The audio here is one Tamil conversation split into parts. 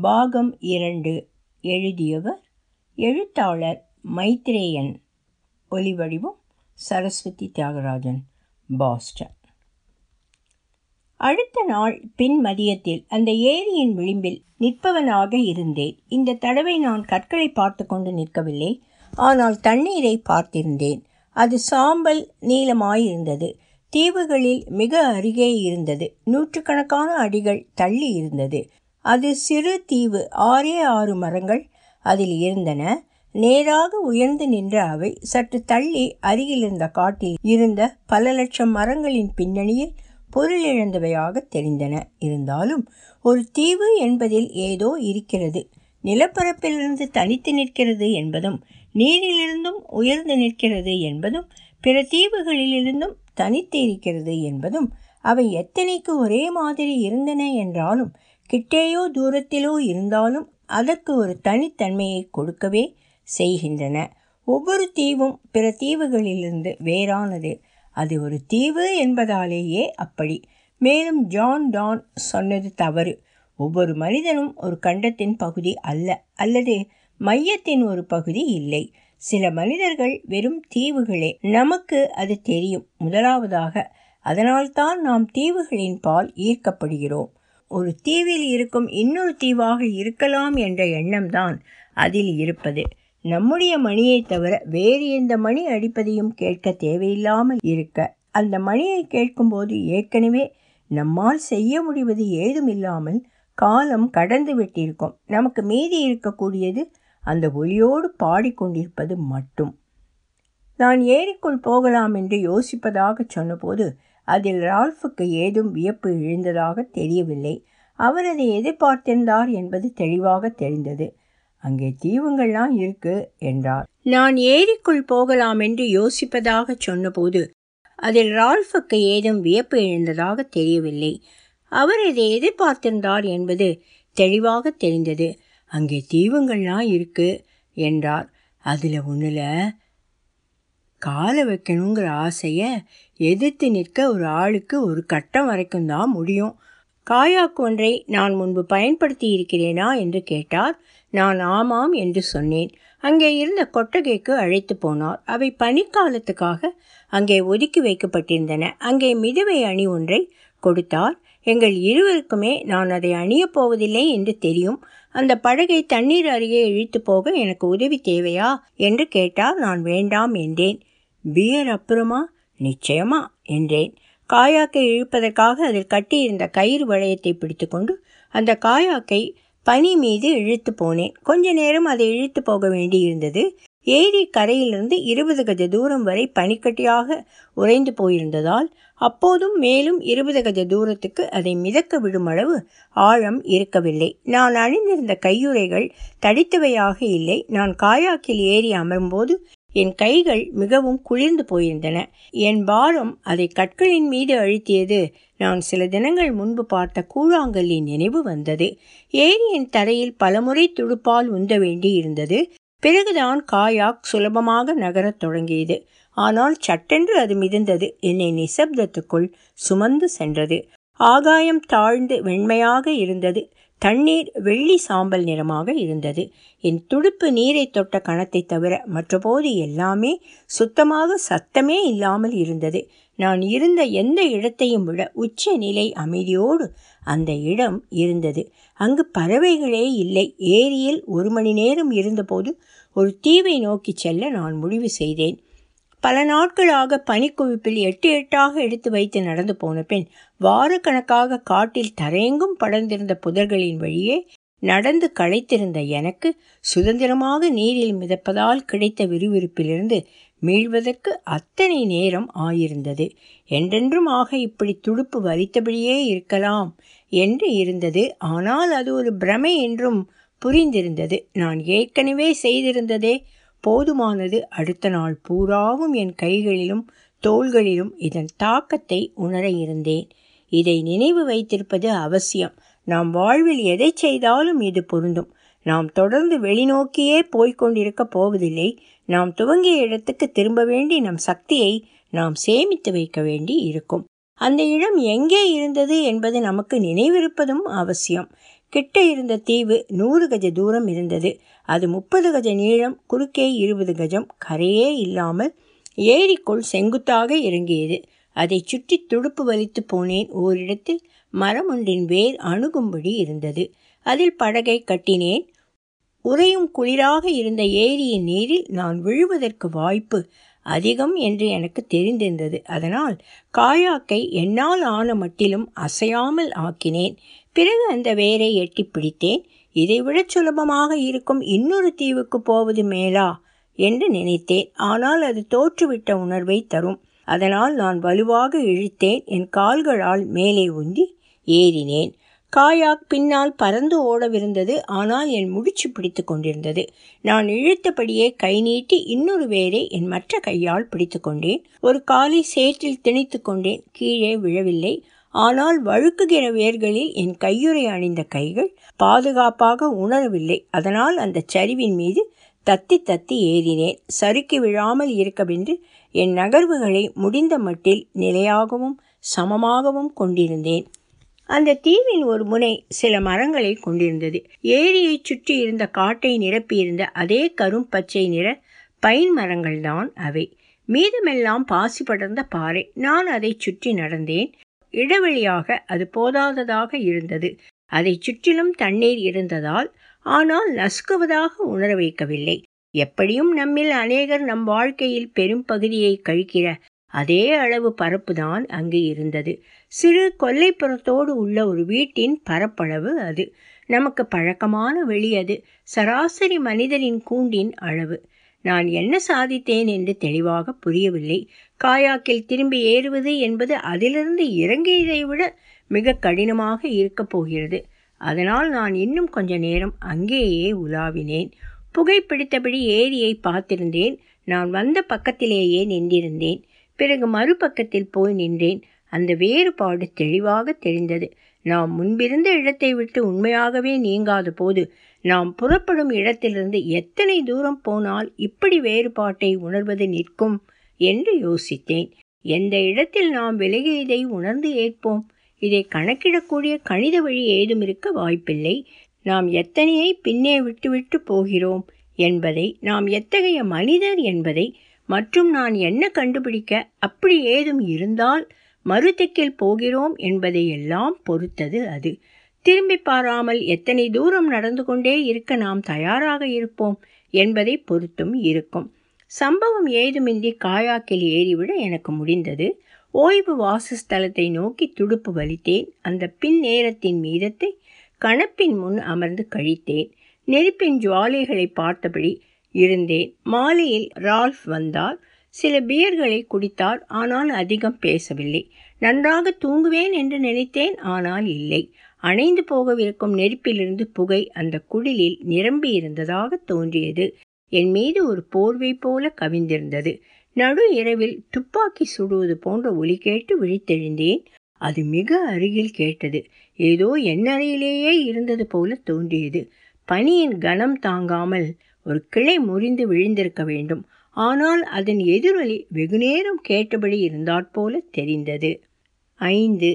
பாகம் இரண்டு. எழுதியவர் எழுத்தாளர் மைத்ரேயன். ஒலிவடிவம் சரஸ்வதி தியாகராஜன் பாஸ்டன். அடுத்த நாள் பின் மதியத்தில் அந்த ஏரியின் விளிம்பில் நிற்பவனாக இருந்தேன். இந்த தடவை நான் கற்களை பார்த்து கொண்டு நிற்கவில்லை. ஆனால் தண்ணீரை பார்த்திருந்தேன். அது சாம்பல் நீளமாயிருந்தது. தீவுகளில் மிக அருகே இருந்தது. நூற்றுக்கணக்கான அடிகள் தள்ளி இருந்தது. அது சிறு தீவு ஆறே ஆறு மரங்கள் அதில் இருந்தன. நேராக உயர்ந்து நின்ற அவை சற்று தள்ளி அருகிலிருந்த காட்டில் இருந்த பல லட்சம் மரங்களின் பின்னணியில் பொருள் இழந்தவையாக தெரிந்தன. இருந்தாலும் ஒரு தீவு என்பதில் ஏதோ இருக்கிறது. நிலப்பரப்பிலிருந்து தனித்து நிற்கிறது என்பதும் நீரிலிருந்தும் உயர்ந்து நிற்கிறது என்பதும் பிற தீவுகளிலிருந்தும் தனித்து இருக்கிறது என்பதும் அவை எத்தனைக்கு ஒரே மாதிரி இருந்தன என்றாலும் கிட்டேயோ தூரத்திலோ இருந்தாலும் அதற்கு ஒரு தனித்தன்மையை கொடுக்கவே செய்கின்றன. ஒவ்வொரு தீவும் பிற தீவுகளிலிருந்து வேறானது. அது ஒரு தீவு என்பதாலேயே அப்படி. மேலும் ஜான் டான் சொன்னது தவறு. ஒவ்வொரு மனிதனும் ஒரு கண்டத்தின் பகுதி அல்ல அல்லது மையத்தின் ஒரு பகுதி இல்லை. சில மனிதர்கள் வெறும் தீவுகளே. நமக்கு அது தெரியும். முதலாவதாக அதனால்தான் நாம் தீவுகளின் பால் ஈர்க்கப்படுகிறோம். ஒரு தீவில் இருக்கும் இன்னொரு தீவாக இருக்கலாம் என்ற எண்ணம்தான் அதில் இருப்பது. நம்முடைய மணியை தவிர வேறு எந்த மணி அடிப்பதையும் கேட்க தேவையில்லாமல் இருக்க. அந்த மணியை கேட்கும்போது ஏற்கனவே நம்மால் செய்ய முடிவது ஏதுமில்லாமல் காலம் கடந்து விட்டிருக்கும். நமக்கு மீதி இருக்கக்கூடியது அந்த ஒளியோடு பாடிக்கொண்டிருப்பது மட்டும். நான் ஏரிக்குள் போகலாம் என்று யோசிப்பதாக சொன்னபோது அதில் ரால்ஃபுக்கு ஏதும் வியப்பு எழுந்ததாக தெரியவில்லை. அவர் அதை எதிர்பார்த்திருந்தார் என்பது தெளிவாக தெரிந்தது. அங்கே தீவுங்கள்லாம் இருக்கு என்றார். நான் ஏரிக்குள் போகலாம் என்று யோசிப்பதாக சொன்னபோது அதில் ரால்ஃபுக்கு ஏதும் வியப்பு எழுந்ததாக தெரியவில்லை. அவர் இதை எதிர்பார்த்திருந்தார் என்பது தெளிவாக தெரிந்தது. அங்கே தீவுங்கள்லாம் இருக்கு என்றார். அதில் ஒன்றில் காலை வைக்கணுங்கிற ஆசையை எதிர்த்து நிற்க ஒரு ஆளுக்கு ஒரு கட்டம் வரைக்கும் தான் முடியும். காயாக் ஒன்றை நான் முன்பு பயன்படுத்தி இருக்கிறேனா என்று கேட்டார். நான் ஆமாம் என்று சொன்னேன். அங்கே இருந்த கொட்டகைக்கு அழைத்து போனார். அவை பனிக்காலத்துக்காக அங்கே ஒதுக்கி வைக்கப்பட்டிருந்தன. அங்கே மிதவை அணி ஒன்றை கொடுத்தார். எங்கள் இருவருக்குமே நான் அதை அணியப் போவதில்லை என்று தெரியும். அந்த படகை தண்ணீர் அருகே இழுத்து போக எனக்கு உதவி தேவையா? என்று கேட்டார். நான் வேண்டாம் என்றேன். பியர் அப்புறமா நிச்சயமா என்றேன். காயாக்கை இழுப்பதற்காக அதில் கட்டியிருந்த கயிறு வளையத்தை பிடித்துக்கொண்டு அந்த காயாக்கை பனி மீது இழுத்து போனேன். கொஞ்ச நேரம் அதை இழுத்து போக வேண்டியிருந்தது. ஏரி கரையிலிருந்து இருபது கஜ தூரம் வரை பனிக்கட்டியாக உறைந்து போயிருந்ததால் அப்போதும் மேலும் இருபது கஜ தூரத்துக்கு அதை மிதக்க விடும் அளவு ஆழம் இருக்கவில்லை. நான் அணிந்திருந்த கையுறைகள் தடித்தவையாக இல்லை. நான் காயாக்கில் ஏறி அமரும்போது என் கைகள் மிகவும் குளிர்ந்து போயிருந்தன. என் பாரம் அதை கற்களின் மீது அழுத்தியது. நான் சில தினங்கள் முன்பு பார்த்த கூழாங்கல்லின் நினைவு வந்தது. ஏரியின் தரையில் பலமுறை துடுப்பால் உந்த வேண்டி இருந்தது. பிறகுதான் காயாக் சுலபமாக நகரத் தொடங்கியது. ஆனால் சட்டென்று அது மிதந்தது. என்னை நிசப்தத்துக்குள் சுமந்து சென்றது. ஆகாயம் தாழ்ந்து வெண்மையாக இருந்தது. தண்ணீர் வெள்ளி சாம்பல் நிறமாக இருந்தது. என் துடுப்பு நீரை தொட்ட கணத்தை தவிர மற்றபோது எல்லாமே சுத்தமாக சத்தமே இல்லாமல் இருந்தது. நான் இருந்த எந்த இடத்தையும் விட உச்ச நிலை அமைதியோடு அந்த இடம் இருந்தது. அங்கு பறவைகளே இல்லை. ஏரியில் ஒரு மணி நேரம் இருந்தபோது ஒரு தீவை நோக்கி செல்ல நான் முடிவு செய்தேன். பல நாட்களாக பனிக்குவிப்பில் எட்டு எட்டாக எடுத்து வைத்து நடந்து போன பின் வாரக்கணக்காக காட்டில் தரையெங்கும் படர்ந்திருந்த புதர்களின் வழியே நடந்து களைத்திருந்த எனக்கு சுதந்திரமாக நீரில் மிதப்பதால் கிடைத்த விறுவிறுப்பிலிருந்து மீள்வதற்கு அத்தனை நேரம் ஆயிருந்தது. என்றென்றும் ஆக இப்படி துடுப்பு வலித்தபடியே இருக்கலாம் என்று இருந்தது. ஆனால் அது ஒரு பிரமை என்றும் புரிந்திருந்தது. நான் ஏற்கனவே செய்திருந்ததே போதுமானது அடுத்த நாள் பூராவும் என் கைகளிலும் தோள்களிலும் இதன் தாக்கத்தை உணர இருந்தேன். இதை நினைவு வைத்திருப்பது அவசியம். நாம் வாழ்வில் எதை செய்தாலும் இது பொருந்தும். நாம் தொடர்ந்து வெளிநோக்கியே போய்கொண்டிருக்கப் போவதில்லை. நாம் துவங்கிய இடத்துக்கு திரும்ப வேண்டி நம் சக்தியை நாம் சேமித்து வைக்க வேண்டி இருக்கும். அந்த இடம் எங்கே இருந்தது என்பது நமக்கு நினைவிருப்பதும் அவசியம். கிட்ட இருந்த தீவு நூறு கஜ தூரம் இருந்தது. அது முப்பது கஜ நீளம் குறுக்கே இருபது கஜம் கரையே இல்லாமல் ஏரிக்குள் செங்குத்தாக இறங்கியது. அதை சுற்றி துடுப்பு வலித்து போனேன். ஓரிடத்தில் மரம் ஒன்றின் வேர் அணுகும்படி இருந்தது. அதில் படகை கட்டினேன். உறையும் குளிராக இருந்த ஏரியின் நீரில் நான் விழுவதற்கு வாய்ப்பு அதிகம் என்று எனக்கு தெரிந்திருந்தது. அதனால் காயாக்கை என்னால் ஆன மட்டிலும் அசையாமல் ஆக்கினேன். பிறகு அந்த வேரை எட்டி பிடித்தேன். இதைவிட சுலபமாக இருக்கும் இன்னொரு தீவுக்கு போவது மேலா என்று நினைத்தேன். ஆனால் அது தோற்றுவிட்ட உணர்வை தரும். அதனால் நான் வலுவாக இழுத்தேன். என் கால்களால் மேலே உந்தி ஏறினேன். காயாக் பின்னால் பறந்து ஓடவிருந்தது. ஆனால் என் முடிச்சு பிடித்து கொண்டிருந்தது. நான் இழுத்தபடியே கை நீட்டி இன்னொரு வேரை என் மற்ற கையால் பிடித்து கொண்டேன். ஒரு காலை சேற்றில் திணித்து கொண்டேன். கீழே விழவில்லை. ஆனால் வழுக்குகிற வேர்களில் என் கையுறை அணிந்த கைகள் பாதுகாப்பாக உணரவில்லை. அதனால் அந்த சரிவின் மீது தத்தி தத்தி ஏறினேன். சறுக்கி விழாமல் இருக்கவென்று என் நகர்வுகளை முடிந்த மட்டில் நிலையாகவும் சமமாகவும் கொண்டிருந்தேன். அந்த தீவின் ஒரு முனை சில மரங்களை கொண்டிருந்தது. ஏரியை சுற்றி இருந்த காட்டை நிரப்பியிருந்த அதே கரும் பச்சை நிற பைன் மரங்கள்தான் அவை. மீதமெல்லாம் பாசி படர்ந்த பாறை. நான் அதை சுற்றி நடந்தேன். இடைவெளியாக அது போதாததாக இருந்தது. அதை சுற்றிலும் தண்ணீர் இருந்ததால் ஆனால் நசுக்குவதாக உணர வைக்கவில்லை. எப்படியும் நம்மில் அநேகர் நம் வாழ்க்கையில் பெரும் பகுதியை கழிக்கிற அதே அளவு பரப்புதான் அங்கு இருந்தது. சிறு கொல்லைப்புறத்தோடு உள்ள ஒரு வீட்டின் பரப்பளவு அது. நமக்கு பழக்கமான வெளி அது. சராசரி மனிதரின் கூண்டின் அளவு. நான் என்ன சாதித்தேன் என்று தெளிவாக புரியவில்லை. காயாக்கில் திரும்பி ஏறுவது என்பது அதிலிருந்து இறங்கியதை விட மிக கடினமாக இருக்கப் போகிறது. அதனால் நான் இன்னும் கொஞ்ச நேரம் அங்கேயே உலாவினேன். புகைப்பிடித்தபடி ஏரியை பார்த்திருந்தேன். நான் வந்த பக்கத்திலேயே நின்றிருந்தேன். பிறகு மறுபக்கத்தில் போய் நின்றேன். அந்த வேறுபாடு தெளிவாக தெரிந்தது. நாம் முன்பிருந்த இடத்தை விட்டு உண்மையாகவே நீங்காத போது நாம் புறப்படும் இடத்திலிருந்து எத்தனை தூரம் போனால் இப்படி வேறுபாட்டை உணர்வது நிற்கும்? என்று யோசித்தேன். எந்த இடத்தில் நாம் விலகியதை உணர்ந்து ஏற்போம்? இதை கணக்கிடக்கூடிய கணித வழி ஏதும் இருக்க வாய்ப்பில்லை. நாம் எத்தனையை பின்னே விட்டுவிட்டு போகிறோம் என்பதை நாம் எத்தகைய மனிதர் என்பதை மற்றும் நான் என்ன கண்டுபிடிக்க அப்படி ஏதும் இருந்தால் மறுதிக்கில் போகிறோம் என்பதை எல்லாம் பொறுத்தது அது. திரும்பி பாராமல் எத்தனை தூரம் நடந்து கொண்டே இருக்க நாம் தயாராக இருப்போம் என்பதை பொறுத்தும் இருக்கும். சம்பவம் ஏதுமின்றி காயாக்கில் ஏறிவிட எனக்கு முடிந்தது. ஓய்வு வாசஸ்தலத்தை நோக்கி துடுப்பு வலித்தேன். அந்த பின் நேரத்தின் மீதத்தை கணப்பின் முன் அமர்ந்து கழித்தேன். நெருப்பின் ஜுவாலைகளை பார்த்தபடி இருந்தேன். மாலையில் ரால்ஃப் வந்தார். சில பியர்களை குடித்தார். ஆனால் அதிகம் பேசவில்லை. நன்றாக தூங்குவேன் என்று நினைத்தேன். ஆனால் இல்லை. அணைந்து போகவிருக்கும் நெருப்பிலிருந்து புகை அந்த குடிலில் நிரம்பி இருந்ததாக தோன்றியது. என் மீது ஒரு போர்வை போல கவிந்திருந்தது. நடு இரவில் துப்பாக்கி சுடுவது போன்ற ஒலி கேட்டு விழித்தெழுந்தேன். அது மிக அருகில் கேட்டது. ஏதோ என் அறையிலேயே இருந்தது போல தோன்றியது. பனியின் கனம் தாங்காமல் ஒரு கிளை முறிந்து விழுந்திருக்க வேண்டும். ஆனால் அதன் எதிரொலி வெகுநேரம் கேட்டபடி இருந்தாற்போல தெரிந்தது. ஐந்து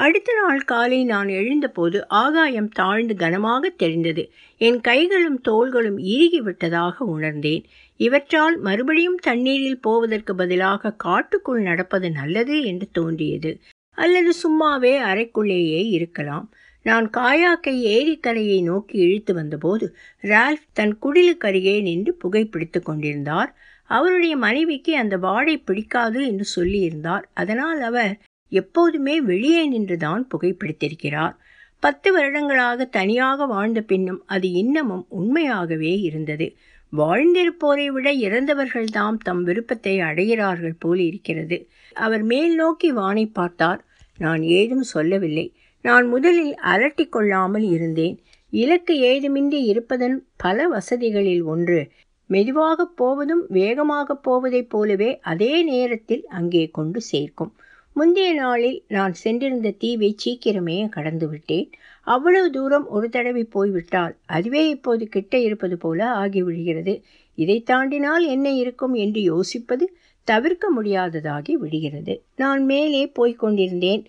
அடுத்த நாள் காலை நான் எழுந்தபோது ஆகாயம் தாழ்ந்து கனமாக தெரிந்தது. என் கைகளும் தோள்களும் இறுகி விட்டதாக உணர்ந்தேன். இவற்றால் மறுபடியும் தண்ணீரில் போவதற்கு பதிலாக காட்டுக்குள் நடப்பது நல்லது என்று தோன்றியது. அல்லது சும்மாவே அறைக்குள்ளேயே இருக்கலாம். நான் காயாக்கை ஏரிக்கரையை நோக்கி இழுத்து வந்தபோது ரால்ஃப் தன் குடிலுக்கருகே நின்று புகைப்பிடித்து கொண்டிருந்தார். அவருடைய மனைவிக்கு அந்த வாடை பிடிக்காது என்று சொல்லியிருந்தார். அதனால் அவர் எப்போதுமே வெளியே நின்றுதான் புகைப்பிடித்திருக்கிறார். பத்து வருடங்களாக தனியாக வாழ்ந்த பின்னும் அது இன்னமும் உண்மையாகவே இருந்தது. வாழ்ந்திருப்போரை விட இறந்தவர்கள்தாம் தம் விருப்பத்தை அடைகிறார்கள் போல் இருக்கிறது. அவர் மேல் நோக்கி வானை பார்த்தார். நான் ஏதும் சொல்லவில்லை. நான் முதலில் அலட்டி கொள்ளாமல் இருந்தேன். இலக்கு ஏதுமின்றி இருப்பதன் பல வசதிகளில் ஒன்று. மெதுவாக போவதும் வேகமாக போவதைப் போலவே அதே நேரத்தில் அங்கே கொண்டு சேர்க்கும். முந்தைய நாளில் நான் சென்றிருந்த தீவை சீக்கிரமே கடந்து விட்டேன் அவ்வளவு தூரம் ஒரு தடவை போய்விட்டால் அதுவே இப்போது கிட்ட இருப்பது போல ஆகிவிடுகிறது இதை தாண்டினால் என்ன இருக்கும் என்று யோசிப்பது தவிர்க்க முடியாததாகி விடுகிறது. நான் மேலே போய்க் கொண்டிருந்தேன்.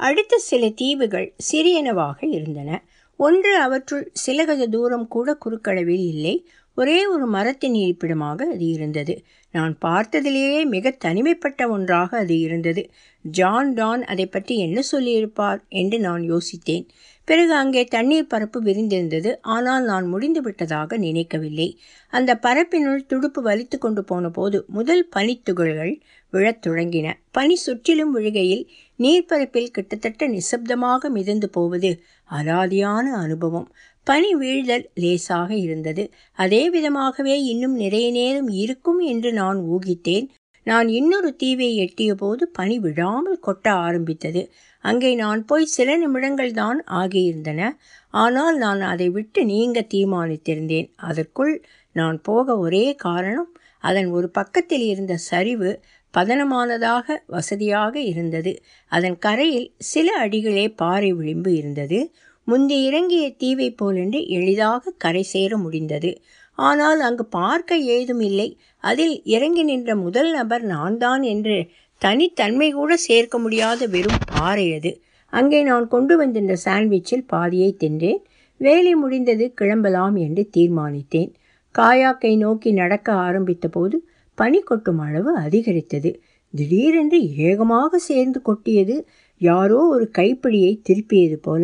அடுத்த சில தீவுகள் சிறியனவாக இருந்தன. ஒன்று அவற்றுள் சில கஜ தூரம் கூட குறுக்களவில் இல்லை. ஒரே ஒரு மரத்தின் இருப்பிடமாக அது இருந்தது. நான் பார்த்ததிலேயே மிக தனிமைப்பட்ட ஒன்றாக அது இருந்தது. ஜான் டான் அதை பற்றி என்ன சொல்லியிருப்பார் என்று நான் யோசித்தேன். பிறகு அங்கே தண்ணீர் பரப்பு விரிந்திருந்தது. ஆனால் நான் முடிந்து விட்டதாக நினைக்கவில்லை. அந்த பரப்பினுள் துடுப்பு வலித்து கொண்டு போன போது முதல் பனித்துகள்கள் விழத் தொடங்கின. பனி சுற்றிலும் விழுகையில் நீர்ப்பரப்பில் கிட்டத்தட்ட நிசப்தமாக மிதந்து போவது அலாதியான அனுபவம். பனி வீழ்தல் லேசாக இருந்தது. அதே விதமாகவே இன்னும் நிறைய நேரம் இருக்கும் என்று நான் ஊகித்தேன். நான் இன்னொரு தீவை எட்டிய போது பனி விழாமல் கொட்ட ஆரம்பித்தது. அங்கே நான் போய் சில நிமிடங்கள் தான் ஆகியிருந்தன. ஆனால் நான் அதை விட்டு நீங்க தீர்மானித்திருந்தேன். அதற்குள் நான் போக ஒரே காரணம் அதன் ஒரு பக்கத்தில் இருந்த சரிவு பதனமானதாக வசதியாக இருந்தது. அதன் கரையில் சில அடிகளே பாறை விளிம்பு இருந்தது. முந்தி இறங்கிய தீவை போலென்று எளிதாக கரை சேர முடிந்தது. ஆனால் அங்கு பார்க்க ஏதும் இல்லை. அதில் இறங்கி நின்ற முதல் நபர் நான் தான் என்று தனித்தன்மை கூட சேர்க்க முடியாத வெறும் பாறை அது. அங்கே நான் கொண்டு வந்திருந்த சாண்ட்விச்சில் பாதியை தின்றேன். வேலை முடிந்தது கிளம்பலாம் என்று தீர்மானித்தேன். காயாக்கை நோக்கி நடக்க ஆரம்பித்த போது பனி கொட்டும் அளவு அதிகரித்தது. திடீரென்று ஏகமாக சேர்ந்து கொட்டியது. யாரோ ஒரு கைப்பிடியை திருப்பியது போல.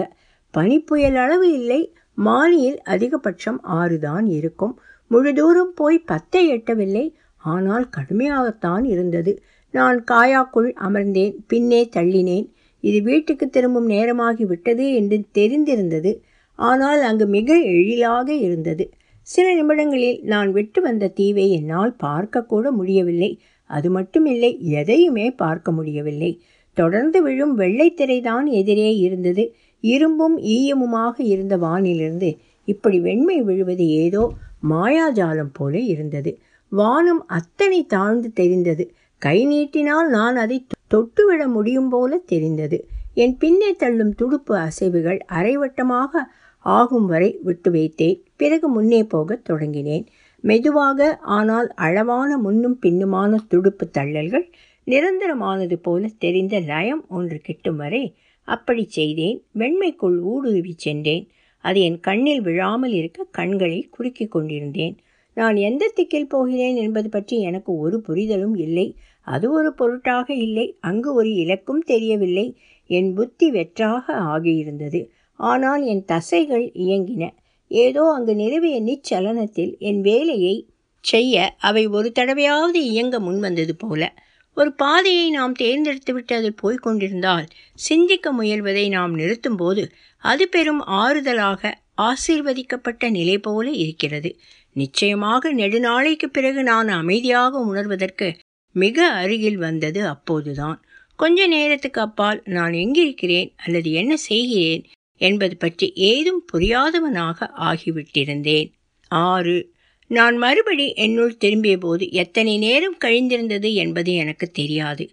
பனிப்புயல் அளவு இல்லை மானியில் அதிகபட்சம் ஆறு தான் இருக்கும். முழு தூரம் போய் பத்தை எட்டவில்லை ஆனால் கடுமையாகத்தான் இருந்தது. நான் காயாக்குள் அமர்ந்தேன் பின்னே தள்ளினேன். இது வீட்டுக்கு திரும்பும் நேரமாகி விட்டது என்று தெரிந்திருந்தது. ஆனால் அங்கு மிக எழிலாக இருந்தது. சில நிமிடங்களில் நான் விட்டு வந்த தீவை என்னால் பார்க்கக்கூட முடியவில்லை. அது மட்டுமில்லை எதையுமே பார்க்க முடியவில்லை. தொடர்ந்து விழும் வெள்ளைத்திரைதான் எதிரே இருந்தது. இரும்பும் ஈயமுமாக இருந்த வானிலிருந்து இப்படி வெண்மை விழுவது ஏதோ மாயாஜாலம் போல இருந்தது. வானம் அத்தனை தாழ்ந்து தெரிந்தது. கை நீட்டினால் நான் அதை தொட்டுவிட முடியும் போல தெரிந்தது. என் பின்னே தள்ளும் துடுப்பு அசைவுகள் அரைவட்டமாக ஆகும் வரை விட்டு வைத்தேன். பிறகு முன்னே போகத் தொடங்கினேன். மெதுவாக ஆனால் அளவான முன்னும் பின்னுமான துடுப்பு தள்ளல்கள் நிரந்தரமானது போல தெரிந்த லயம் ஒன்று கிட்டும் வரை அப்படி செய்தேன். வெண்மைக்குள் ஊடுருவி சென்றேன். அது என் கண்ணில் விழாமல் இருக்க கண்களை குறுக்கி கொண்டிருந்தேன். நான் எந்த திக்கில் போகிறேன் என்பது பற்றி எனக்கு ஒரு புரிதலும் இல்லை. அது ஒரு பொருட்டாக இல்லை. அங்கு ஒரு இலக்கும் தெரியவில்லை. என் புத்தி வெற்றாக ஆகியிருந்தது. ஆனால் என் தசைகள் இயங்கின. ஏதோ அங்கு நிலவிய நிச்சலனத்தில் என் வேலையை செய்ய அவை ஒரு தடவையாவது இயங்க முன்வந்தது போல. ஒரு பாதையை நாம் தேர்ந்தெடுத்துவிட்டு அதில் போய்கொண்டிருந்தால் சிந்திக்க முயல்வதை நாம் நிறுத்தும்போது அது பெரும் ஆறுதலாக ஆசீர்வதிக்கப்பட்ட நிலை போல இருக்கிறது. நிச்சயமாக நெடுநாளைக்கு பிறகு நான் அமைதியாக உணர்வதற்கு மிக அருகில் வந்தது அப்போதுதான். கொஞ்ச நேரத்துக்கு அப்பால் நான் எங்கிருக்கிறேன் அல்லது என்ன செய்கிறேன் என்பது பற்றி ஏதும் புரியாதவனாக ஆகிவிட்டிருந்தேன். ஆறு நான் மறுபடி என்னுள் திரும்பிய போது எத்தனை நேரம் கழிந்திருந்தது என்பது எனக்கு தெரியாது.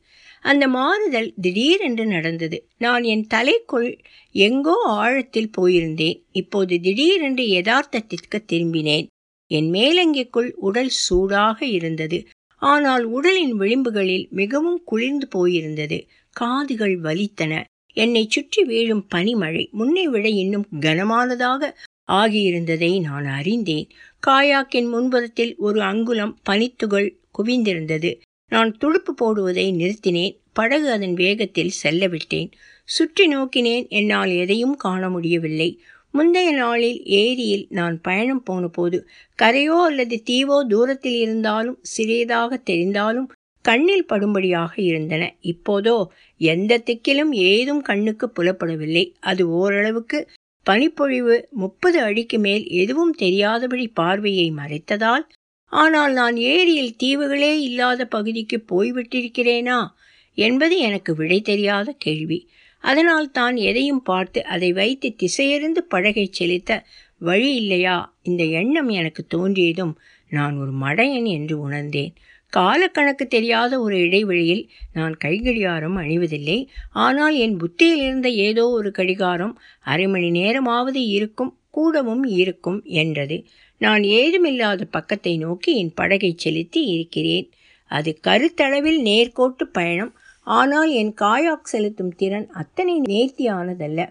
அந்த மாறுதல் திடீரென்று நடந்தது. நான் என் தலைக்குள் எங்கோ ஆழத்தில் போயிருந்தேன். இப்போது திடீரென்று யதார்த்தத்திற்கு திரும்பினேன். என் மேலங்கிக்குள் உடல் சூடாக இருந்தது. ஆனால் உடலின் விளிம்புகளில் மிகவும் குளிர்ந்து போயிருந்தது. காதுகள் வலித்தன. என்னை சுற்றி வீழும் பனிமழை முன்னை விட இன்னும் கனமானதாக ஆகியிருந்ததை நான் அறிந்தேன். காயாக்கின் முன்புறத்தில் ஒரு அங்குலம் பனித்துகள் குவிந்திருந்தது. நான் துடுப்பு போடுவதை நிறுத்தினேன். படகு அதன் வேகத்தில் செல்ல விட்டேன் சுற்றி நோக்கினேன். என்னால் எதையும் காண முடியவில்லை. முந்தைய நாளில் ஏரியில் நான் பயணம் போன போது கரையோ அல்லது தீவோ தூரத்தில் இருந்தாலும் சிறியதாக தெரிந்தாலும் கண்ணில் படும்படியாக இருந்தன. இப்போதோ எந்த திக்கிலும் ஏதும் கண்ணுக்கு புலப்படவில்லை. அது ஓரளவுக்கு பனிப்பொழிவு முப்பது அடிக்கு மேல் எதுவும் தெரியாதபடி பார்வையை மறைத்ததால் ஆனால் நான் ஏரியில் தீவுகளே இல்லாத பகுதிக்கு போய்விட்டிருக்கிறேனா? என்பது எனக்கு விடை தெரியாத கேள்வி. அதனால் தான் எதையும் பார்த்து அதை வைத்து திசையறிந்து பழகை செலுத்த வழி இல்லையா? இந்த எண்ணம் எனக்கு தோன்றியதும் நான் ஒரு மடையன் என்று உணர்ந்தேன். காலக்கணக்கு தெரியாத ஒரு இடைவெளியில் நான் கைகடிகாரம் அணிவதில்லை. ஆனால் என் புத்தியில் இருந்த ஏதோ ஒரு கடிகாரம் அரை மணி நேரமாவது இருக்கும் கூடவும் இருக்கும் என்றது. நான் ஏதுமில்லாத பக்கத்தை நோக்கி என் படகை செலுத்தி இருக்கிறேன். அது கருத்தளவில் நேர்கோட்டு பயணம். ஆனால் என் காயாக் செலுத்தும் திறன் அத்தனை நேர்த்தியானதல்ல.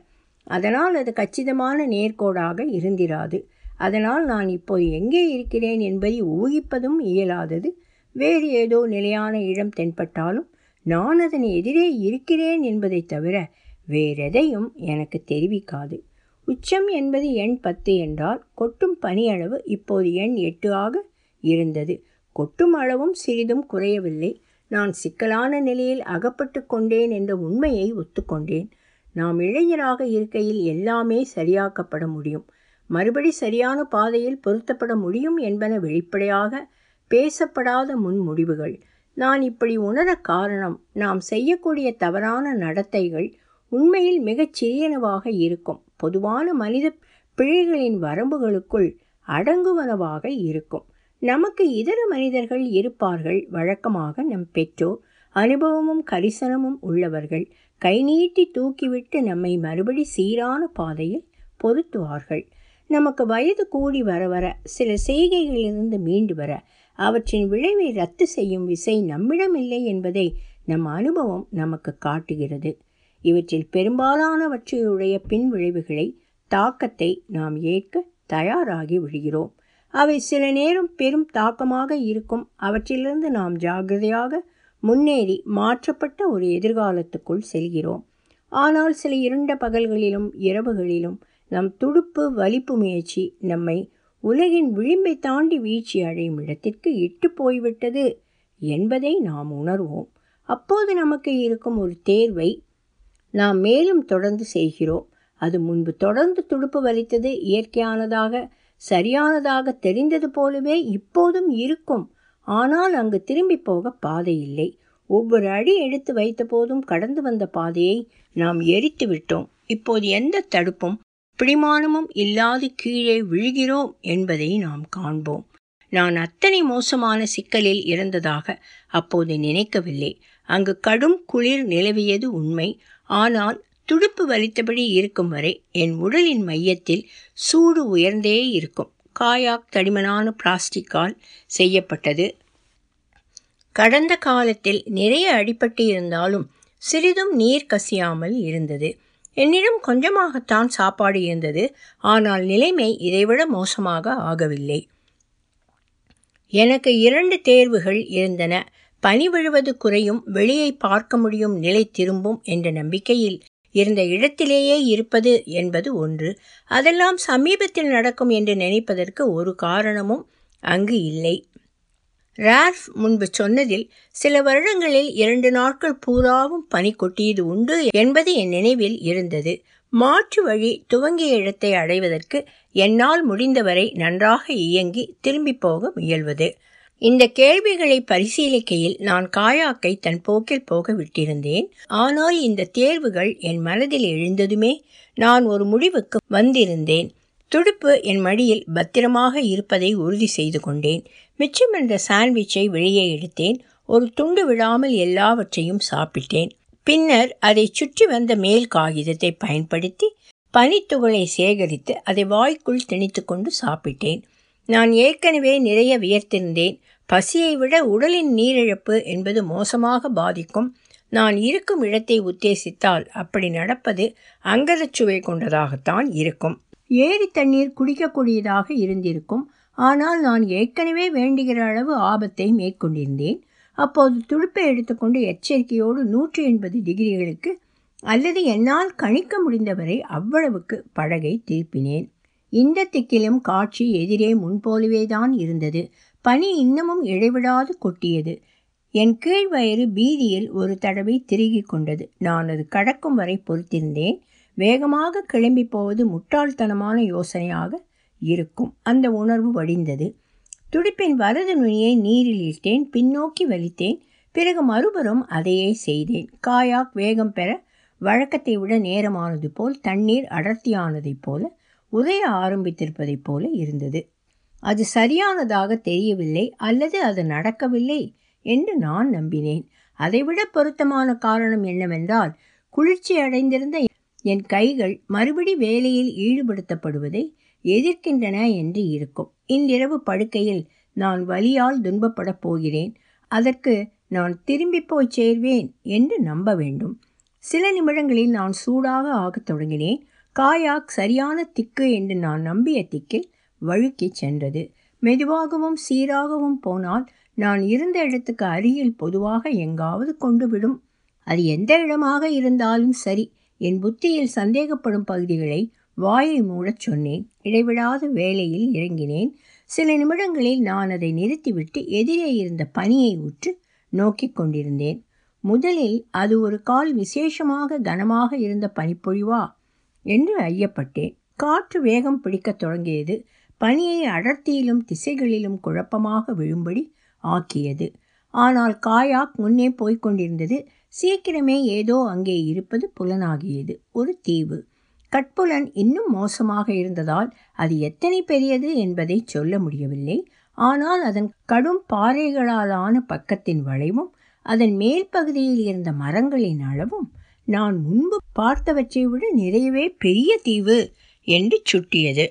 அதனால் அது கச்சிதமான நேர்கோடாக இருந்திராது. அதனால் நான் இப்போது எங்கே இருக்கிறேன் என்பதை ஊகிப்பதும் இயலாதது. வேறு ஏதோ நிலையான இடம் தென்பட்டாலும் நான் அதன் எதிரே இருக்கிறேன் என்பதை தவிர வேறெதையும் எனக்கு தெரிவிக்காது. உச்சம் என்பது எண் பத்து என்றால் கொட்டும் பனியளவு இப்போது எண் எட்டு ஆக இருந்தது. கொட்டும் அளவும் சிறிதும் குறையவில்லை. நான் சிக்கலான நிலையில் அகப்பட்டு கொண்டேன் என்ற உண்மையை ஒத்துக்கொண்டேன் நாம் இளைஞராக இருக்கையில் எல்லாமே சரியாக்கப்பட முடியும். மறுபடி சரியான பாதையில் பொருத்தப்பட முடியும் என்பன வெளிப்படையாக பேசப்படாத முன்முடிவுகள் நான் இப்படி உணர காரணம் நாம் செய்யக்கூடிய தவறான நடத்தைகள் உண்மையில் மிகச் சிறியனவாக இருக்கும். பொதுவான மனித பிழைகளின் வரம்புகளுக்குள் அடங்குவனவாக இருக்கும். நமக்கு இதர மனிதர்கள் இருப்பார்கள் வழக்கமாக நம் பெற்றோர். அனுபவமும் கரிசனமும் உள்ளவர்கள் கை நீட்டி தூக்கிவிட்டு நம்மை மறுபடி சீரான பாதையில் பொருத்துவார்கள். நமக்கு வயது கூடி வர வர சில செய்கைகளிலிருந்து மீண்டு வர அவற்றின் விளைவை ரத்து செய்யும் விசை நம்மிடமில்லை என்பதை நம் அனுபவம் நமக்கு காட்டுகிறது. இவற்றில் பெரும்பாலானவற்றையுடைய பின் விளைவுகளை தாக்கத்தை நாம் ஏற்க தயாராகி விடுகிறோம். அவை சில நேரம் பெரும் தாக்கமாக இருக்கும். அவற்றிலிருந்து நாம் ஜாகிரதையாக முன்னேறி மாற்றப்பட்ட ஒரு எதிர்காலத்துக்குள் செல்கிறோம். ஆனால் சில இருண்ட பகல்களிலும் இரவுகளிலும் நம் துடுப்பு வலிப்பு முயற்சி நம்மை உலகின் விளிம்பை தாண்டி வீழ்ச்சி அடையும் இடத்திற்கு இட்டு போய்விட்டது என்பதை நாம் உணர்வோம். அப்போது நமக்கு இருக்கும் ஒரு தேர்வை நாம் மேலும் தொடர்ந்து செய்கிறோம். அது முன்பு தொடர்ந்து துடுப்பு வலித்தது இயற்கையானதாக சரியானதாக தெரிந்தது போலவே இப்போதும் இருக்கும். ஆனால் அங்கு திரும்பி போக பாதை இல்லை. ஒவ்வொரு அடி எடுத்து வைத்த போதும் கடந்து வந்த பாதையை நாம் எரித்து விட்டோம். இப்போது எந்த தடுப்பும் பிடிமானமும் இல்லாது கீழே விழுகிறோம் என்பதை நாம் காண்போம். நான் அத்தனை மோசமான சிக்கலில் இருந்ததாக அப்போது நினைக்கவில்லை. அங்கு கடும் குளிர் நிலவியது உண்மை. ஆனால் துடுப்பு வலித்தபடி இருக்கும் வரை என் உடலின் மையத்தில் சூடு உயர்ந்தே இருக்கும். காயாக் தடிமனான பிளாஸ்டிக்கால் செய்யப்பட்டது. கடந்த காலத்தில் நிறைய அடிபட்டு இருந்தாலும் சிறிதும் நீர் கசியாமல் இருந்தது. என்னிடம் கொஞ்சமாகத்தான் சாப்பாடு இருந்தது. ஆனால் நிலைமை இதைவிட மோசமாக ஆகவில்லை. எனக்கு இரண்டு தேர்வுகள் இருந்தன. பனி விழுவது குறையும் வெளியை பார்க்க முடியும் நிலை திரும்பும் என்ற நம்பிக்கையில் இருந்த இடத்திலேயே இருப்பது என்பது ஒன்று. அதெல்லாம் சமீபத்தில் நடக்கும் என்று நினைப்பதற்கு ஒரு காரணமும் அங்கு இல்லை. ரால்ஃப் முன்பு சொன்னதில் சில வருடங்களில் இரண்டு நாட்கள் பூராவும் பனி கொட்டியது உண்டு என்பது என் நினைவில் இருந்தது. மாற்று வழி துவங்கிய இடத்தை அடைவதற்கு என்னால் முடிந்தவரை நன்றாக இயங்கி திரும்பி போக முயல்வது. இந்த கேள்விகளை பரிசீலிக்கையில் நான் காயாக்கை தன் போக்கில் போக விட்டிருந்தேன். ஆனால் இந்த தேர்வுகள் என் மனதில் எழுந்ததுமே நான் ஒரு முடிவுக்கு வந்திருந்தேன். துடுப்பு என் மடியில் பத்திரமாக இருப்பதை உறுதி செய்து கொண்டேன். மிச்சமிருந்த சாண்ட்விச்சை வெளியே எடுத்தேன். ஒரு துண்டு விடாமல் எல்லாவற்றையும் சாப்பிட்டேன். பின்னர் அதை சுற்றி வந்த மேல் காகிதத்தை பயன்படுத்தி பனித்துகளை சேகரித்து அதை வாய்க்குள் திணித்து கொண்டு சாப்பிட்டேன். நான் ஏற்கனவே நிறைய வியர்த்திருந்தேன். பசியை விட உடலின் நீரிழப்பு என்பது மோசமாக பாதிக்கும். நான் இருக்கும் இடத்தை உத்தேசித்தால் அப்படி நடப்பது அங்கதச்சுவை கொண்டதாகத்தான் இருக்கும். ஏரி தண்ணீர் குடிக்கக்கூடியதாக இருந்திருக்கும். ஆனால் நான் ஏற்கனவே வேண்டுகிற அளவு ஆபத்தை மேற்கொண்டிருந்தேன். அப்போது துடுப்பை எடுத்துக்கொண்டு எச்சரிக்கையோடு நூற்றி எண்பது டிகிரிகளுக்கு அல்லது என்னால் கணிக்க முடிந்தவரை அவ்வளவுக்கு படகை திருப்பினேன். இந்த திக்கிலும் காட்சி எதிரே முன்போலவே தான் இருந்தது. பனி இன்னமும் இடைவிடாது கொட்டியது. என் கீழ் வயிறு பீதியில் ஒரு தடவை திருகி கொண்டது. நான் அது கடக்கும் வரை பொறுத்திருந்தேன். வேகமாக கிளம்பி போவது முட்டாள்தனமான யோசனையாக இருக்கும். அந்த உணர்வு வடிந்தது. துடிப்பின் வரது நுனியை நீரில் இட்டேன் பின்னோக்கி வலித்தேன். பிறகு மறுபுறம் அதையே செய்தேன். காயாக் வேகம் பெற வழக்கத்தை விட நேரமானது போல் தண்ணீர் அடர்த்தியானதைப் போல உதய ஆரம்பித்திருப்பதைப் போல இருந்தது. அது சரியானதாக தெரியவில்லை அல்லது அது நடக்கவில்லை என்று நான் நம்பினேன். அதைவிட பொருத்தமான காரணம் என்னவென்றால் குளிர்ச்சி அடைந்திருந்த என் கைகள் மறுபடி வேலையில் ஈடுபடுத்தப்படுவதை எதிர்க்கின்றன என்று இருக்கும். இன்றிரவு படுக்கையில் நான் வலியால் துன்பப்படப் போகிறேன். அதற்கு நான் திரும்பி போய் சேர்வேன் என்று நம்ப வேண்டும். சில நிமிடங்களில் நான் சூடாக ஆகத் தொடங்கினேன். காயாக் சரியான திக்கு என்று நான் நம்பிய திக்கில் வழுக்கிச் சென்றது. மெதுவாகவும் சீராகவும் போனால் நான் இருந்த இடத்துக்கு அருகில் பொதுவாக எங்காவது கொண்டு விடும் அது எந்த இடமாக இருந்தாலும் சரி. என் புத்தியில் சந்தேகப்படும் பகுதிகளை வாயை மூடச் சொன்னேன். இடைவிடாத வேலையில் இறங்கினேன். சில நிமிடங்களில் நான் அதை நிறுத்திவிட்டு எதிரே இருந்த பனியை உற்று நோக்கிக் கொண்டிருந்தேன். முதலில் அது ஒரு கால் விசேஷமாக கனமாக இருந்த பனிப்பொழிவா? என்று ஐயப்பட்டேன். காற்று வேகம் பிடிக்கத் தொடங்கியது. பனியை அடர்த்தியிலும் திசைகளிலும் குழப்பமாக விழும்படி ஆக்கியது. ஆனால் காயாக் முன்னே போய்க் கொண்டிருந்தது. சீக்கிரமே ஏதோ அங்கே இருப்பது புலனாகியது. ஒரு தீவு. கட்புலன் இன்னும் மோசமாக இருந்ததால் அது எத்தனை பெரியது என்பதை சொல்ல முடியவில்லை. ஆனால் அதன் கடும் பாறைகளாலான பக்கத்தின் வளைவும் அதன் மேல் பகுதியில் இருந்த மரங்களின் அளவும் நான் முன்பு பார்த்தவற்றை விட நிறையவே பெரிய தீவு என்று சுட்டியது.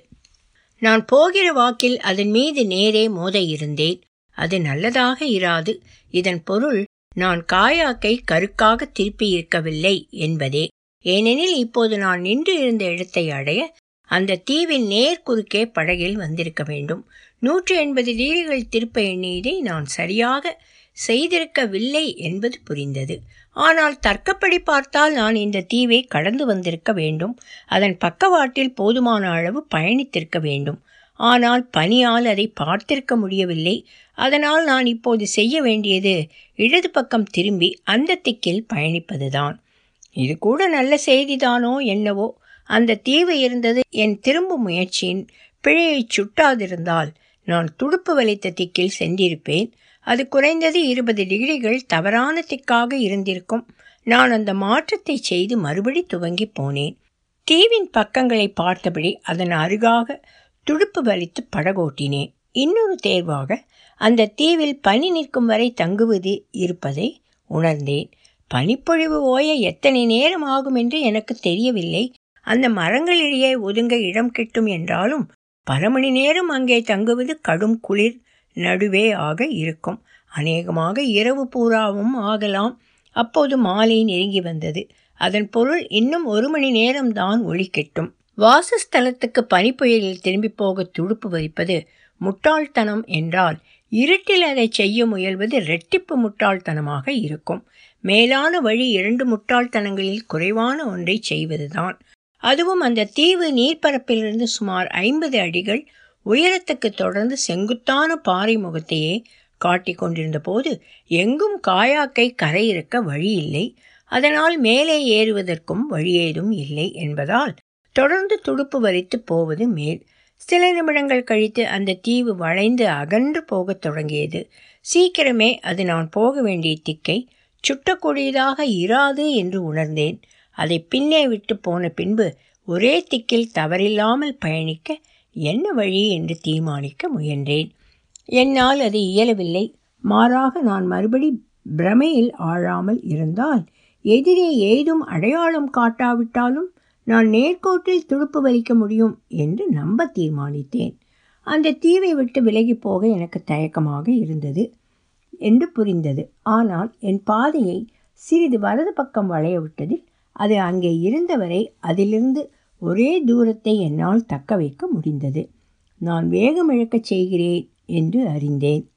நான் போகிற வாக்கில் அதன் மீது நேரே மோத இருந்தேன். அது நல்லதாக இராது. இதன் பொருள் நான் காயாக்கை கருக்காக திருப்பி இருக்கவில்லை என்பதே. ஏனெனில் இப்போது நான் நின்று இருந்த இடத்தை அடைய அந்த தீவின் நேர் குறுக்கே படகில் வந்திருக்க வேண்டும். நூற்றி எண்பது டிகிரிகள் திருப்ப எண்ணியதை நான் சரியாக செய்திருக்கவில்லை என்பது புரிந்தது. ஆனால் தர்க்கப்படி பார்த்தால் நான் இந்த தீவை கடந்து வந்திருக்க வேண்டும். அதன் பக்கவாட்டில் போதுமான அளவு பயணித்திருக்க வேண்டும். ஆனால் பனியால் அதை பார்த்திருக்க முடியவில்லை. அதனால் நான் இப்போது செய்ய வேண்டியது இடது பக்கம் திரும்பி அந்த திக்கில் பயணிப்பதுதான். இது கூட நல்ல செய்திதானோ என்னவோ. அந்த தீவு இருந்தது என் திரும்பும் முயற்சியின் பிழையை சுட்டாதிருந்தால் நான் துடுப்பு வலித்த திக்கில் சென்றிருப்பேன். அது குறைந்தது இருபது டிகிரிகள் தவறான திக்காக இருந்திருக்கும். நான் அந்த மாற்றத்தை செய்து மறுபடி துவங்கி போனேன். தீவின் பக்கங்களை பார்த்தபடி அதன் அருகாக துடுப்பு வலித்து படகோட்டினேன். இன்னொரு தேர்வாக அந்த தீவில் பனி நிற்கும் வரை தங்குவது இருப்பதை உணர்ந்தேன். பனிப்பொழிவு ஓய எத்தனை நேரம் ஆகும் என்று எனக்கு தெரியவில்லை. அந்த மரங்களிடையே ஒதுங்க இடம் கிட்டும் என்றாலும் பல மணி நேரம் அங்கே தங்குவது கடும் குளிர் நடுவே ஆக இருக்கும். அநேகமாக இரவு பூராவும் ஆகலாம். அப்போது மாலை நெருங்கி வந்தது. அதன் பொருள் இன்னும் ஒரு மணி நேரம்தான் ஒளி கிட்டும். வாசஸ்தலத்துக்கு பனிப்புயலில் திரும்பி போக துடுப்பு வைப்பது முட்டாள்தனம் என்றால் இருட்டில் அதை செய்ய முயல்வது ரெட்டிப்பு முட்டாள்தனமாக இருக்கும். மேலான வழி இரண்டு முட்டாள்தனங்களில் குறைவான ஒன்றை செய்வதுதான். அதுவும் அந்த தீவு நீர்ப்பரப்பிலிருந்து சுமார் ஐம்பது அடிகள் உயரத்துக்கு தொடர்ந்து செங்குத்தான பாறை முகத்தையே காட்டிக் கொண்டிருந்த போது எங்கும் காயாக்கை கரையிறக்க வழி இல்லை அதனால் மேலே ஏறுவதற்கும் வழியேதும் இல்லை என்பதால் தொடர்ந்து துடுப்பு வலித்து போவது மேல். சில நிமிடங்கள் கழித்து அந்த தீவு வளைந்து அகன்று போகத் தொடங்கியது. சீக்கிரமே அது நான் போக வேண்டிய திக்கை. சுட்டக்கூடியதாக இராது என்று உணர்ந்தேன். அதை பின்னே விட்டு போன பின்பு ஒரே திக்கில் தவறில்லாமல் பயணிக்க என்ன வழி என்று தீர்மானிக்க முயன்றேன். என்னால் அது இயலவில்லை. மாறாக நான் மறுபடி பிரமையில் ஆழாமல் இருந்தால் எதிரே ஏதும் அடையாளம் காட்டாவிட்டாலும் நான் நேர்கோட்டில் துடுப்பு வலிக்க முடியும் என்று நம்ப தீர்மானித்தேன். அந்த தீவை விட்டு விலகி போக எனக்கு தயக்கமாக இருந்தது. என்று புரிந்தது. ஆனால் என் பாதையை சிறிது வலது பக்கம் வளைய விட்டதில் அது அங்கே இருந்தவரை அதிலிருந்து ஒரே தூரத்தை என்னால் தக்க வைக்க முடிந்தது. நான் வேகம் இழக்கச் செய்கிறேன் என்று அறிந்தேன்.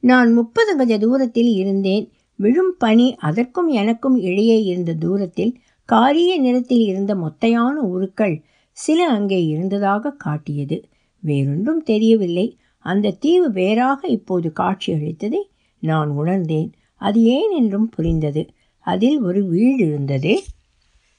நான் முப்பது கஜ தூரத்தில் இருந்தேன். விழும் பனி அதற்கும் எனக்கும் இடையே இருந்த தூரத்தில் காரிய நிறத்தில் இருந்த மொத்தையான உருக்கள் சில அங்கே இருந்ததாக காட்டியது. வேறொன்றும் தெரியவில்லை. அந்த தீவு வேறாக இப்போது காட்சியளித்ததை நான் உணர்ந்தேன். அது ஏன் என்றும் புரிந்தது. அதில் ஒரு வீடு இருந்தது.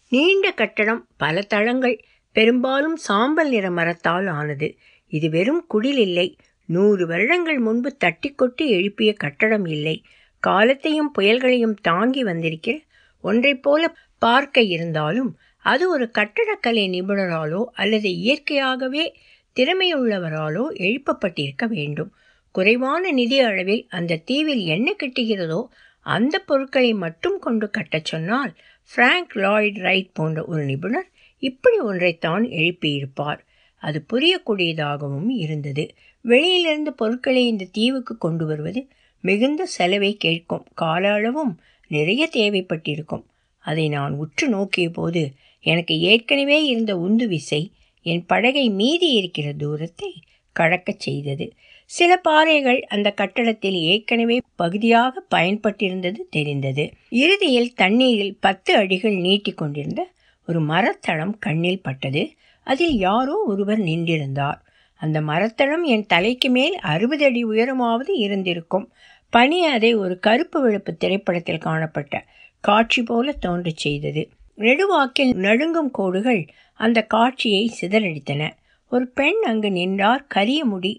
நீண்ட கட்டடம் பல தளங்கள் பெரும்பாலும் சாம்பல் நிற மரத்தால் ஆனது. இது வெறும் குடில் இல்லை. நூறு வருடங்கள் முன்பு தட்டி கொட்டி எழுப்பிய கட்டடம் இல்லை. காலத்தையும் புயல்களையும் தாங்கி வந்திருக்கிற ஒன்றைப் போல பார்க்க இருந்தாலும் அது ஒரு கட்டடக்கலை நிபுணராலோ அல்லது இயற்கையாகவே திறமையுள்ளவராலோ எழுப்பப்பட்டிருக்க வேண்டும். குறைவான நிதி அளவில் அந்த தீவில் என்ன கிட்டுகிறதோ அந்த பொருட்களை மட்டும் கொண்டு கட்டச் சொன்னால் ஃப்ராங்க் லாய்ட் ரைட் போன்ற ஒரு நிபுணர் இப்படி ஒன்றைத்தான் எழுப்பியிருப்பார். அது புரியக்கூடியதாகவும் இருந்தது. வெளியிலிருந்து பொருட்களை இந்த தீவுக்கு கொண்டு வருவது மிகுந்த செலவை கேட்கும். கால அளவும் நிறைய தேவைப்பட்டிருக்கும். அதை நான் உற்று நோக்கிய போது எனக்கு ஏற்கனவே இருந்த உந்து விசை என் படகை மீதி இருக்கிற தூரத்தை கடக்கச் செய்தது. சில பாறைகள் அந்த கட்டடத்தில் ஏற்கனவே பகுதியாக பயன்பட்டிருந்தது தெரிந்தது. இறுதியில் தண்ணீரில் பத்து அடிகள் நீட்டி கொண்டிருந்த ஒரு மரத்தளம் கண்ணில் பட்டது. அதில் யாரோ ஒருவர் நின்றிருந்தார். அந்த மரத்தளம் என் தலைக்கு மேல் அறுபது அடி உயரமாவது இருந்திருக்கும். பனி அதை ஒரு கருப்பு வெளுப்பு திரைப்படத்தில் காணப்பட்ட காட்சி போல தோன்றச் செய்தது. நெடுவாக்கில் நடுங்கும் கோடுகள் அந்த காட்சியை சிதறடித்தன. ஒரு பெண் அங்கு நின்றார். கரிய முடி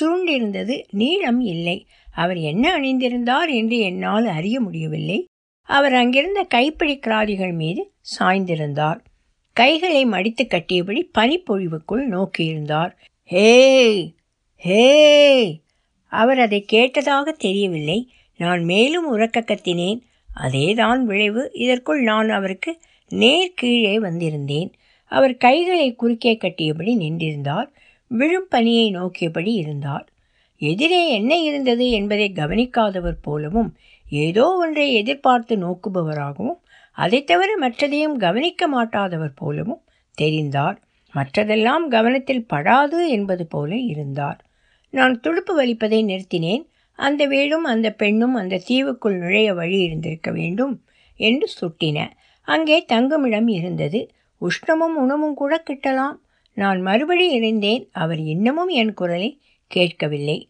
சுருண்டிருந்தது. நீளம் இல்லை. அவர் என்ன அணிந்திருந்தார் என்று என்னால் அறிய முடியவில்லை. அவர் அங்கிருந்த கைப்பிடி கிராதிகள் மீது சாய்ந்திருந்தார். கைகளை மடித்து கட்டியபடி பனிப்பொழிவுக்குள் நோக்கியிருந்தார். ஹே ஹே அவர் அதை கேட்டதாக தெரியவில்லை. நான் மேலும் உறக்க கத்தினேன். அதேதான் விளைவு. இதற்குள் நான் அவருக்கு நேர் கீழே வந்திருந்தேன். அவர் கைகளை குறுக்கே கட்டியபடி நின்றிருந்தார். விழும் பனியை நோக்கியபடி இருந்தார். எதிரே என்ன இருந்தது என்பதை கவனிக்காதவர் போலவும் ஏதோ ஒன்றை எதிர்பார்த்து நோக்குபவராகவும் அதை தவிர மற்றதையும் கவனிக்க மாட்டாதவர் போலவும் தெரிந்தார். மற்றதெல்லாம் கவனத்தில் படாது என்பது போல இருந்தார். நான் துடுப்பு வலிப்பதை நிறுத்தினேன். அந்த வீடும் அந்த பெண்ணும் அந்த தீவுக்குள் நுழைய வழி இருந்திருக்க வேண்டும் என்று சுட்டின. அங்கே தங்குமிடம் இருந்தது. உஷ்ணமும் உணவும் கூட கிட்டலாம். நான் மறுபடி இருந்தேன் அவர் இன்னமும் என் குரலை கேட்கவில்லை.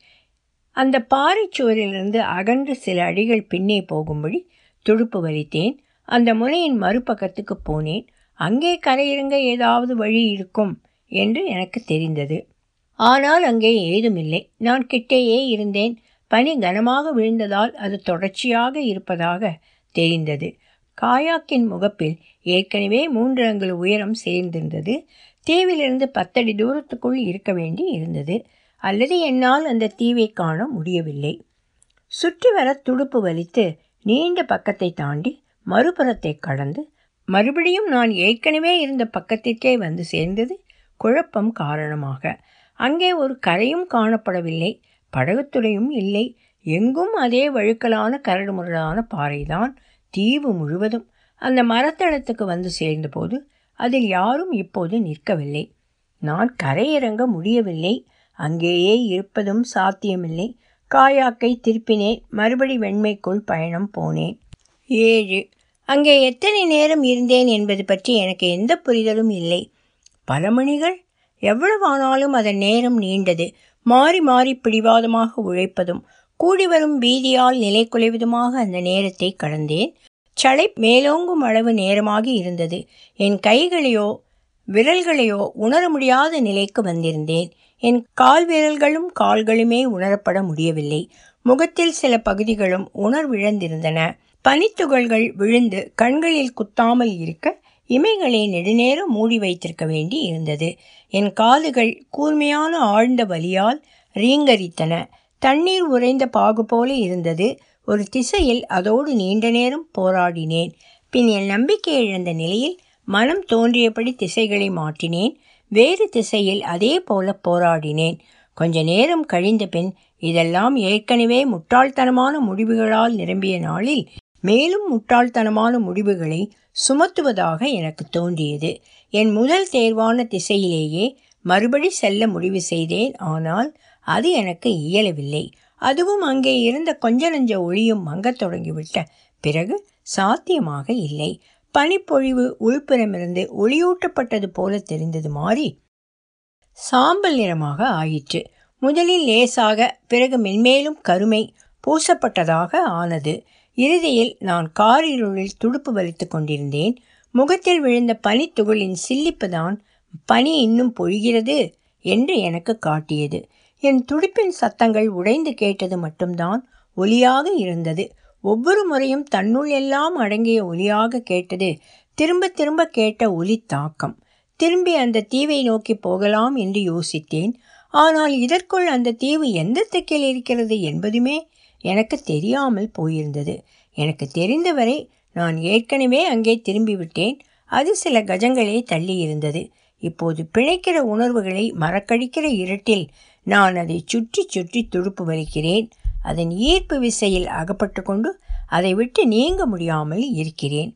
அந்த பாறைச்சுவரிலிருந்து அகன்று சில அடிகள் பின்னே போகும்படி துடுப்பு வலித்தேன். அந்த முனையின் மறுபக்கத்துக்கு போனேன். அங்கே கரையிறங்க ஏதாவது வழி இருக்கும் என்று எனக்கு தெரிந்தது. ஆனால் அங்கே ஏதுமில்லை. நான் கிட்டேயே இருந்தேன். பனி கனமாக விழுந்ததால் அது தொடர்ச்சியாக இருப்பதாக தெரிந்தது. காயாக்கின் முகப்பில் ஏற்கனவே மூன்று அங்குல உயரம் சேர்ந்திருந்தது. தீவிலிருந்து பத்தடி தூரத்துக்குள் இருக்க வேண்டி இருந்தது. அல்லது என்னால் அந்த தீவை காண முடியவில்லை. சுற்றி வர துடுப்பு வலித்து நீண்ட பக்கத்தை தாண்டி மறுபுறத்தை கடந்து மறுபடியும் நான் ஏற்கனவே இருந்த பக்கத்திற்கே வந்து சேர்ந்தது குழப்பம் காரணமாக. அங்கே ஒரு கரையும் காணப்படவில்லை. படகுத்துறையும் இல்லை. எங்கும் அதே வழுக்கலான கரடுமுரடான பாறைதான் தீவு முழுவதும் அந்த மரத்தளத்துக்கு வந்து சேர்ந்தபோது அதில் யாரும் இப்போது நிற்கவில்லை. நான் கரையிறங்க முடியவில்லை. அங்கேயே இருப்பதும் சாத்தியமில்லை. காயாக்கை திருப்பினேன். மறுபடி வெண்மைக்குள் பயணம் போனேன். ஏழு. அங்கே எத்தனை நேரம் இருந்தேன் என்பது பற்றி எனக்கு எந்த புரிதலும் இல்லை. பல மணிகள் எவ்வளவானாலும் அதன் நேரம் நீண்டது. மாறி மாறி பிடிவாதமாக உழைப்பதும் கூடி வரும் பீதியால் நிலை குலைவிதமாக அந்த நேரத்தை கடந்தேன். சளை மேலோங்கும் அளவு நேரமாகி இருந்தது. என் கைகளையோ விரல்களையோ உணர முடியாத நிலைக்கு வந்திருந்தேன். என் கால் விரல்களும் கால்களுமே உணரப்பட முடியவில்லை. முகத்தில் சில பகுதிகளும் உணர்விழந்திருந்தன. பனித்துகள்கள் விழுந்து கண்களில் குத்தாமல் இருக்க இமைகளை நெடுநேரம் மூடி வைத்திருக்க வேண்டி இருந்தது. என் காதுகள் கூர்மையான ஆழ்ந்த வலியால் ரீங்கரித்தன. தண்ணீர் உறைந்த பாகு போல இருந்தது. ஒரு திசையில் அதோடு நீண்ட நேரம் போராடினேன். பின் என் நம்பிக்கை இழந்த நிலையில் மனம் தோன்றியபடி திசைகளை மாற்றினேன். வேறு திசையில் அதே போல போராடினேன். கொஞ்ச நேரம் கழிந்த பின் இதெல்லாம் ஏற்கனவே முட்டாள்தனமான முடிவுகளால் நிரம்பிய நாளில் மேலும் முட்டாள்தனமான முடிவுகளை சுமத்துவதாக எனக்கு தோன்றியது. என் முதல் தேர்வான திசையிலேயே மறுபடி செல்ல முடிவு செய்தேன். ஆனால் அது எனக்கு இயலவில்லை. அதுவும் அங்கே இருந்த கொஞ்ச நஞ்ச ஒளியும் மங்கத் தொடங்கிவிட்ட பிறகு சாத்தியமாக இல்லை. பனிப்பொழிவு உள்புறமிருந்து ஒளியூட்டப்பட்டது போல தெரிந்தது மாறி சாம்பல் நிறமாக ஆயிற்று. முதலில் லேசாக பிறகு மென்மேலும் கருமை பூசப்பட்டதாக ஆனது. இறுதியில் நான் காரிருளில் துடுப்பு வலித்து கொண்டிருந்தேன். முகத்தில் விழுந்த பனித்துகளின் சில்லிப்புதான் பனி இன்னும் பொழிகிறது என்று எனக்கு காட்டியது. என் துடிப்பின் சத்தங்கள் உடைந்து கேட்டது மட்டும்தான் ஒலியாக இருந்தது. ஒவ்வொரு முறையும் தன்னுள் எல்லாம் அடங்கிய ஒலியாக கேட்டது திரும்ப திரும்ப கேட்ட ஒலி தாக்கம். திரும்பி அந்த தீவை நோக்கி போகலாம் என்று யோசித்தேன். ஆனால் இதற்குள் அந்த தீவு எந்த திக்கில் இருக்கிறது என்பதுமே எனக்கு தெரியாமல் போயிருந்தது. எனக்கு தெரிந்தவரை நான் ஏற்கனவே அங்கே திரும்பிவிட்டேன். அது சில கஜங்களே தள்ளி இருந்தது இப்போது பிழைக்கிற உணர்வுகளை மறக்கடிக்கிற இருட்டில் நான் அதை சுற்றி சுற்றி துடுப்பு வலிக்கிறேன். அதன் ஈர்ப்பு விசையில் அகப்பட்டு கொண்டு அதை விட்டு நீங்க முடியாமல் இருக்கிறேன்.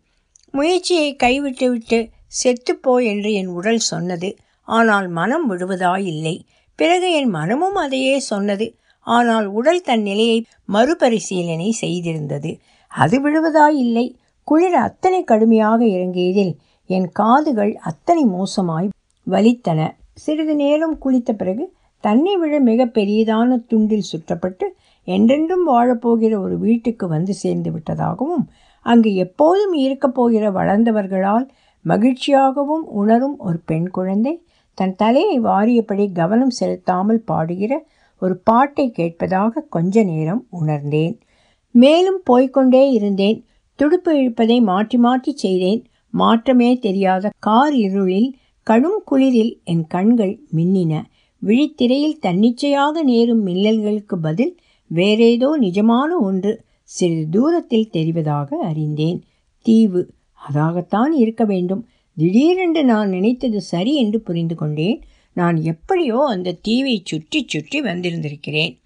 முயற்சியை கைவிட்டுவிட்டு செத்துப்போ என்று என் உடல் சொன்னது. ஆனால் மனம் விடுவதாயில்லை. பிறகு என் மனமும் அதையே சொன்னது. ஆனால் உடல் தன் நிலையை மறுபரிசீலனை செய்திருந்தது. அது விழுவதாயில்லை. குளிர் அத்தனை கடுமையாக இறங்கியதில் என் காதுகள் அத்தனை மோசமாய் வலித்தன. சிறிது நேரம் குளித்த பிறகு தன்னை விட மிக பெரியதான துண்டில் சுற்றப்பட்டு என்றென்றும் வாழப்போகிற ஒரு வீட்டுக்கு வந்து சேர்ந்து விட்டதாகவும் அங்கு எப்போதும் இருக்கப் போகிற வளர்ந்தவர்களால் மகிழ்ச்சியாகவும் உணரும் ஒரு பெண் குழந்தை தன் தலையை வாரியபடி கவனம் செலுத்தாமல் பாடுகிற ஒரு பாட்டை கேட்பதாக கொஞ்ச நேரம் உணர்ந்தேன். மேலும் போய்கொண்டே இருந்தேன். துடுப்பு இழுப்பதை மாற்றி மாற்றி செய்தேன். மாற்றமே தெரியாத கார் இருளில் கடும் குளிரில் என் கண்கள் மின்னின. விழித்திரையில் தன்னிச்சையாக நேரும் மின்னல்களுக்கு பதில் வேறேதோ நிஜமான ஒன்று சிறிது தூரத்தில் தெரிவதாக அறிந்தேன். தீவு. அதாகத்தான் இருக்க வேண்டும். திடீரென்று நான் நினைத்தது சரி என்று புரிந்து கொண்டேன். நான் எப்படியோ அந்த தீவை சுற்றி சுற்றி வந்திருந்திருக்கிறேன்.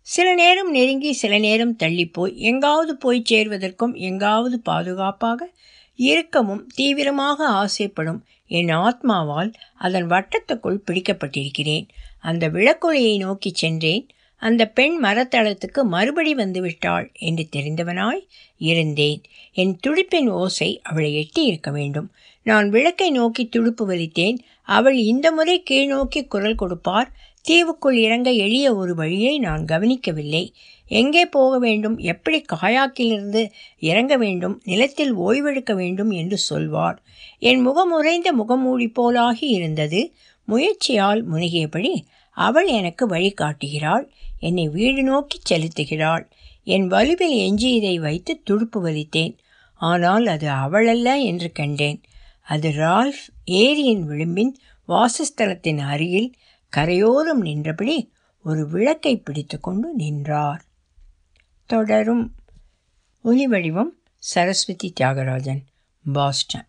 சில நேரம் நெருங்கி சில நேரம் தள்ளிப்போய் எங்காவது போய் சேர்வதற்கும் எங்காவது பாதுகாப்பாக இருக்கவும் தீவிரமாக ஆசைப்படும் என் ஆத்மாவால் அதன் வட்டத்துக்குள் பிடிக்கப்பட்டிருக்கிறேன். அந்த விளக்குலையை நோக்கி சென்றேன். அந்த பெண் மரத்தளத்துக்கு மறுபடி வந்துவிட்டாள் என்று தெரிந்தவனாய் இருந்தேன். என் துடிப்பின் ஓசை அவளை எட்டி இருக்க வேண்டும். நான் விளக்கை நோக்கி துடுப்பு வலித்தேன். அவள் இந்த முறை கீழ் நோக்கி குரல் கொடுப்பார். தீவுக்குள் இறங்க எளிய ஒரு வழியை நான் கவனிக்கவில்லை. எங்கே போக வேண்டும் எப்படி காயாக்கிலிருந்து இறங்க வேண்டும் நிலத்தில் ஓய்வெடுக்க வேண்டும் என்று சொல்வார். என் முகமுறைந்த முகமூடி போலாகி இருந்தது. முயற்சியால் முனகியபடி அவள் எனக்கு வழிகாட்டுகிறாள் என்னை வீடு நோக்கி செலுத்துகிறாள். என் வலுவில் எஞ்சியதை வைத்து துடுப்பு வலித்தேன். ஆனால் அது அவளல்ல என்று கண்டேன். அது ரால்ஃப் ஏரியின் விளிம்பின் வாசஸ்தலத்தின் அருகில் கரையோரம் நின்றபடி ஒரு விளக்கை பிடித்து கொண்டு நின்றார். தொடரும். ஒலி வடிவம் சரஸ்வதி தியாகராஜன் பாஸ்டன்.